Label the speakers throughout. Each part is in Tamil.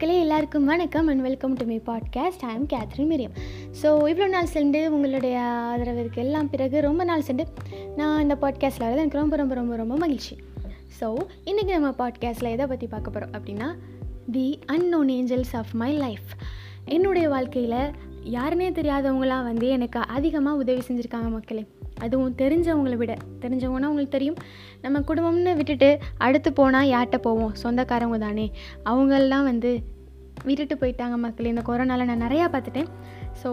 Speaker 1: மக்களே எல்லாருக்கும் வணக்கம் and welcome to my podcast I am Catherine Miriam so இவ்வளோ நாள் சென்று உங்களுடைய ஆதரவிற்கு எல்லாம் பிறகு ரொம்ப நாள் சென்று நான் இந்த பாட்காஸ்ட்டில் வரது எனக்கு ரொம்ப ரொம்ப ரொம்ப ரொம்ப மகிழ்ச்சி. ஸோ இன்றைக்கி நம்ம பாட்காஸ்ட்டில் எதை பற்றி பார்க்க போகிறோம் அப்படின்னா the unknown angels of my life என்னுடைய வாழ்க்கையில் யாருனே தெரியாதவங்களாம் வந்து எனக்கு அதிகமாக உதவி செஞ்சுருக்காங்க மக்களே. அதுவும் தெரிஞ்சவங்களை விட தெரிஞ்சவங்கன்னா உங்களுக்கு தெரியும். நம்ம குடும்பம்னு விட்டுட்டு அடுத்து போனால் யார்கிட்ட போவோம்? சொந்தக்காரவங்க தானே. அவங்கெல்லாம் வந்து விட்டுட்டு போயிட்டாங்க மக்கள். இந்த கொரோனாவில் நான் நிறையா பார்த்துட்டேன். ஸோ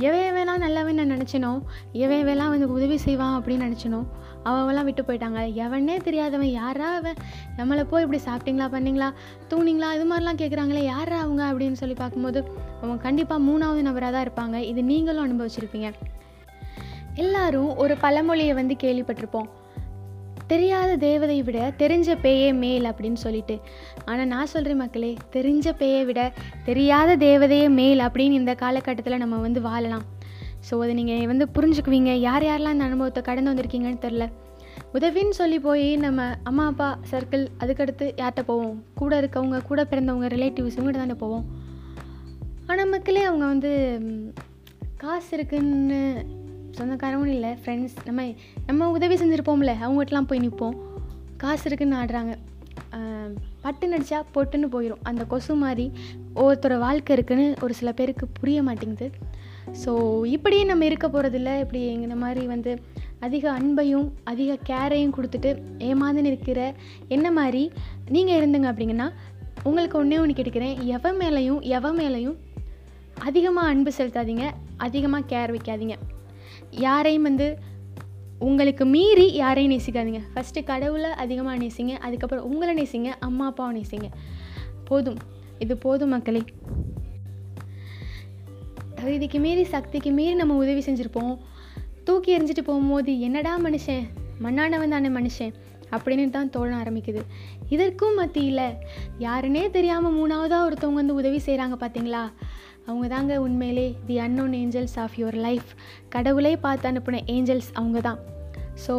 Speaker 1: எவன் நல்லாவே நான் நினச்சினோ? எவன் வந்து உதவி செய்வான் அப்படின்னு நினச்சினோ? அவங்களாம் விட்டு போயிட்டாங்க. எவனே தெரியாதவன் யாரா அவன்? நம்மளை போய் இப்படி சாப்பிட்டீங்களா பண்ணிங்களா? தூணிங்களா இது மாதிரிலாம் கேட்குறாங்களே யாரா அவங்க அப்படின்னு சொல்லி பார்க்கும்போது அவங்க கண்டிப்பாக மூணாவது நபராக தான் இருப்பாங்க. இது நீங்களும் அனுபவிச்சிருப்பீங்க. எல்லாரும் ஒரு பழமொழியை வந்து கேள்விப்பட்டிருப்போம். தெரியாத தேவதை விட தெரிஞ்ச பேயே மேல் அப்படின்னு சொல்லிட்டு. ஆனால் நான் சொல்கிறேன் மக்களே தெரிஞ்ச பேயை விட தெரியாத தேவதையே மேல் அப்படின்னு இந்த காலகட்டத்தில் நம்ம வந்து வாழலாம். ஸோ அதை நீங்கள் வந்து புரிஞ்சுக்குவீங்க. யார் யாரெல்லாம் இந்த அனுபவத்தை கடந்து வந்திருக்கீங்கன்னு தெரில உதவின்னு சொல்லி போய் நம்ம அம்மா அப்பா சர்க்கிள் அதுக்கடுத்து யார்கிட்ட போவோம்? கூட இருக்கவங்க கூட பிறந்தவங்க ரிலேட்டிவ்ஸ் இவங்ககிட்ட தானே போவோம்? ஆனால் மக்களே அவங்க வந்து காசு இருக்குன்னு சொந்தக்காரவும் இல்லை ஃப்ரெண்ட்ஸ் நம்ம நம்ம உதவி செஞ்சுருப்போம்ல அவங்ககிட்டலாம் போய் நிற்போம் காசு இருக்குன்னு ஆடுறாங்க. பட்டு நடிச்சா பொட்டுன்னு போயிடும் அந்த கொசு மாதிரி ஒவ்வொருத்தரோட வாழ்க்கை இருக்குன்னு ஒரு சில பேருக்கு புரிய மாட்டேங்குது. ஸோ இப்படியே நம்ம இருக்க போகிறதில்ல இப்படி இந்த மாதிரி வந்து அதிக அன்பையும் அதிக கேரையும் கொடுத்துட்டு ஏமாந்து நிற்கிற என்ன மாதிரி நீங்கள் இருந்துங்க அப்படிங்கன்னா உங்களுக்கு ஒன்றே ஒன்று கேட்டுக்கிறேன். எவன் மேலேயும் எவன் மேலேயும் அதிகமாக அன்பு செலுத்தாதீங்க. அதிகமாக கேர் வைக்காதீங்க. யாரையும் வந்து உங்களுக்கு மீறி யாரையும் நேசிக்காதீங்க. ஃபஸ்ட்டு கடவுளை அதிகமாக நேசிங்க அதுக்கப்புறம் உங்களை நேசிங்க அம்மா அப்பாவை நேசிங்க. போதும். இது போதும் மக்களே. தகுதிக்கு மீறி சக்திக்கு மீறி நம்ம உதவி செஞ்சுருப்போம். தூக்கி எறிஞ்சிட்டு போகும்போது என்னடா மனுஷன்? மண்ணானவன் தானே மனுஷன்? அப்படின்னு தான் தோண ஆரம்பிக்குது. இதற்கும் மத்தியில் யாருன்னே தெரியாமல் மூணாவதாக ஒருத்தவங்க வந்து உதவி செய்கிறாங்க பார்த்தீங்களா அவங்க தாங்க உண்மையிலே the unknown angels of your life கடவுளே பார்த்து அனுப்பின ஏஞ்சல்ஸ் அவங்க தான் ஸோ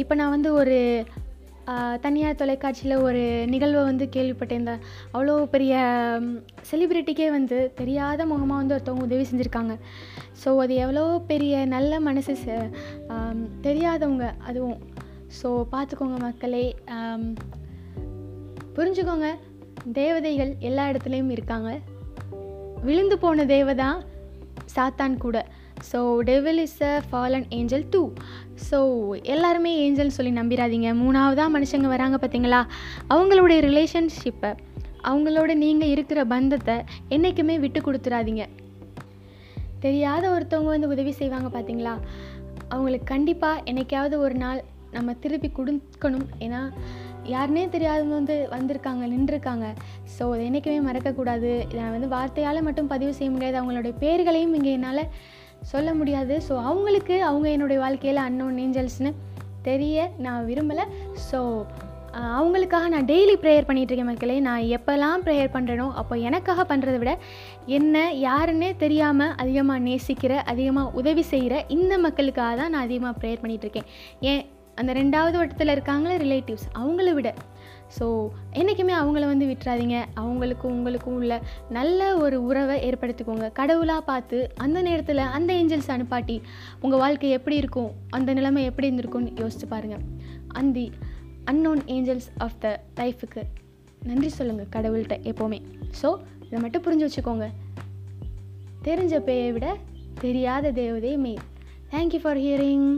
Speaker 1: இப்போ நான் வந்து ஒரு தனியார் தொலைக்காட்சியில் ஒரு நிகழ்வை வந்து கேள்விப்பட்டேன் இந்த அவ்வளோ பெரிய செலிப்ரிட்டிக்கே வந்து தெரியாத முகமாக வந்து ஒருத்தவங்க உதவி செஞ்சுருக்காங்க. ஸோ அது எவ்வளோ பெரிய நல்ல மனசு தெரியாதவங்க அதுவும். ஸோ பார்த்துக்கோங்க மக்களே புரிஞ்சுக்கோங்க. தேவதைகள் எல்லா இடத்துலையும் இருக்காங்க. விழுந்து போன தேவதான் சாத்தான் கூட. So devil is a fallen angel too so எல்லாருமே ஏஞ்சல் சொல்லி நம்பிடாதீங்க மூணாவதாக மனுஷங்க வராங்க பார்த்தீங்களா அவங்களுடைய ரிலேஷன்ஷிப்பை அவங்களோட நீங்கள் இருக்கிற பந்தத்தை என்றைக்குமே விட்டு கொடுத்துடாதீங்க தெரியாத ஒருத்தவங்க வந்து உதவி செய்வாங்க பார்த்தீங்களா அவங்களுக்கு கண்டிப்பாக என்னைக்காவது ஒரு நாள் நம்ம திருப்பி கொடுக்கணும். ஏன்னா யாருனே தெரியாதவங்க வந்து வந்திருக்காங்க நின்றுருக்காங்க. ஸோ அதை என்றைக்குமே மறக்கக்கூடாது. இதை நான் வந்து வார்த்தையால் மட்டும் பதிவு செய்ய முடியாது. அவங்களுடைய பேர்களையும் இங்கே என்னால் சொல்ல முடியாது. ஸோ அவங்களுக்கு அவங்க என்னுடைய வாழ்க்கையில் அன்னோன் ஏஞ்சல்ஸ்னு தெரிய நான் விரும்பலை. ஸோ அவங்களுக்காக நான் டெய்லி ப்ரேயர் பண்ணிகிட்ருக்கேன் மக்களே. நான் எப்போல்லாம் ப்ரேயர் பண்ணுறேனோ அப்போ எனக்காக பண்ணுறத விட என்ன யாருன்னே தெரியாமல் அதிகமாக நேசிக்கிற அதிகமாக உதவி செய்கிற இந்த மக்களுக்காக தான் நான் அதிகமாக ப்ரேயர் பண்ணிகிட்ருக்கேன் ஏன் அந்த ரெண்டாவது வட்டத்தில் இருக்காங்களே ரிலேட்டிவ்ஸ் அவங்கள விட. ஸோ என்றைக்குமே அவங்கள வந்து விட்டுறாதீங்க. அவங்களுக்கும் உங்களுக்கும் உள்ள நல்ல ஒரு உறவை ஏற்படுத்திக்கோங்க. கடவுளாக பார்த்து அந்த நேரத்தில் அந்த ஏஞ்சல்ஸ் அனுப்பாட்டி உங்கள் வாழ்க்கை எப்படி இருக்கும் அந்த நிலைமை எப்படி இருந்திருக்கும்னு யோசிச்சு பாருங்கள் அந்தி அன்னோன் ஏஞ்சல்ஸ் ஆஃப் த லைஃபுக்கு நன்றி சொல்லுங்கள் கடவுள்கிட்ட எப்போவுமே. ஸோ இதை மட்டும் புரிஞ்சு வச்சுக்கோங்க. தெரிஞ்ச பேயை விட தெரியாத தேவதே மே தேங்க்யூ ஃபார் ஹியரிங்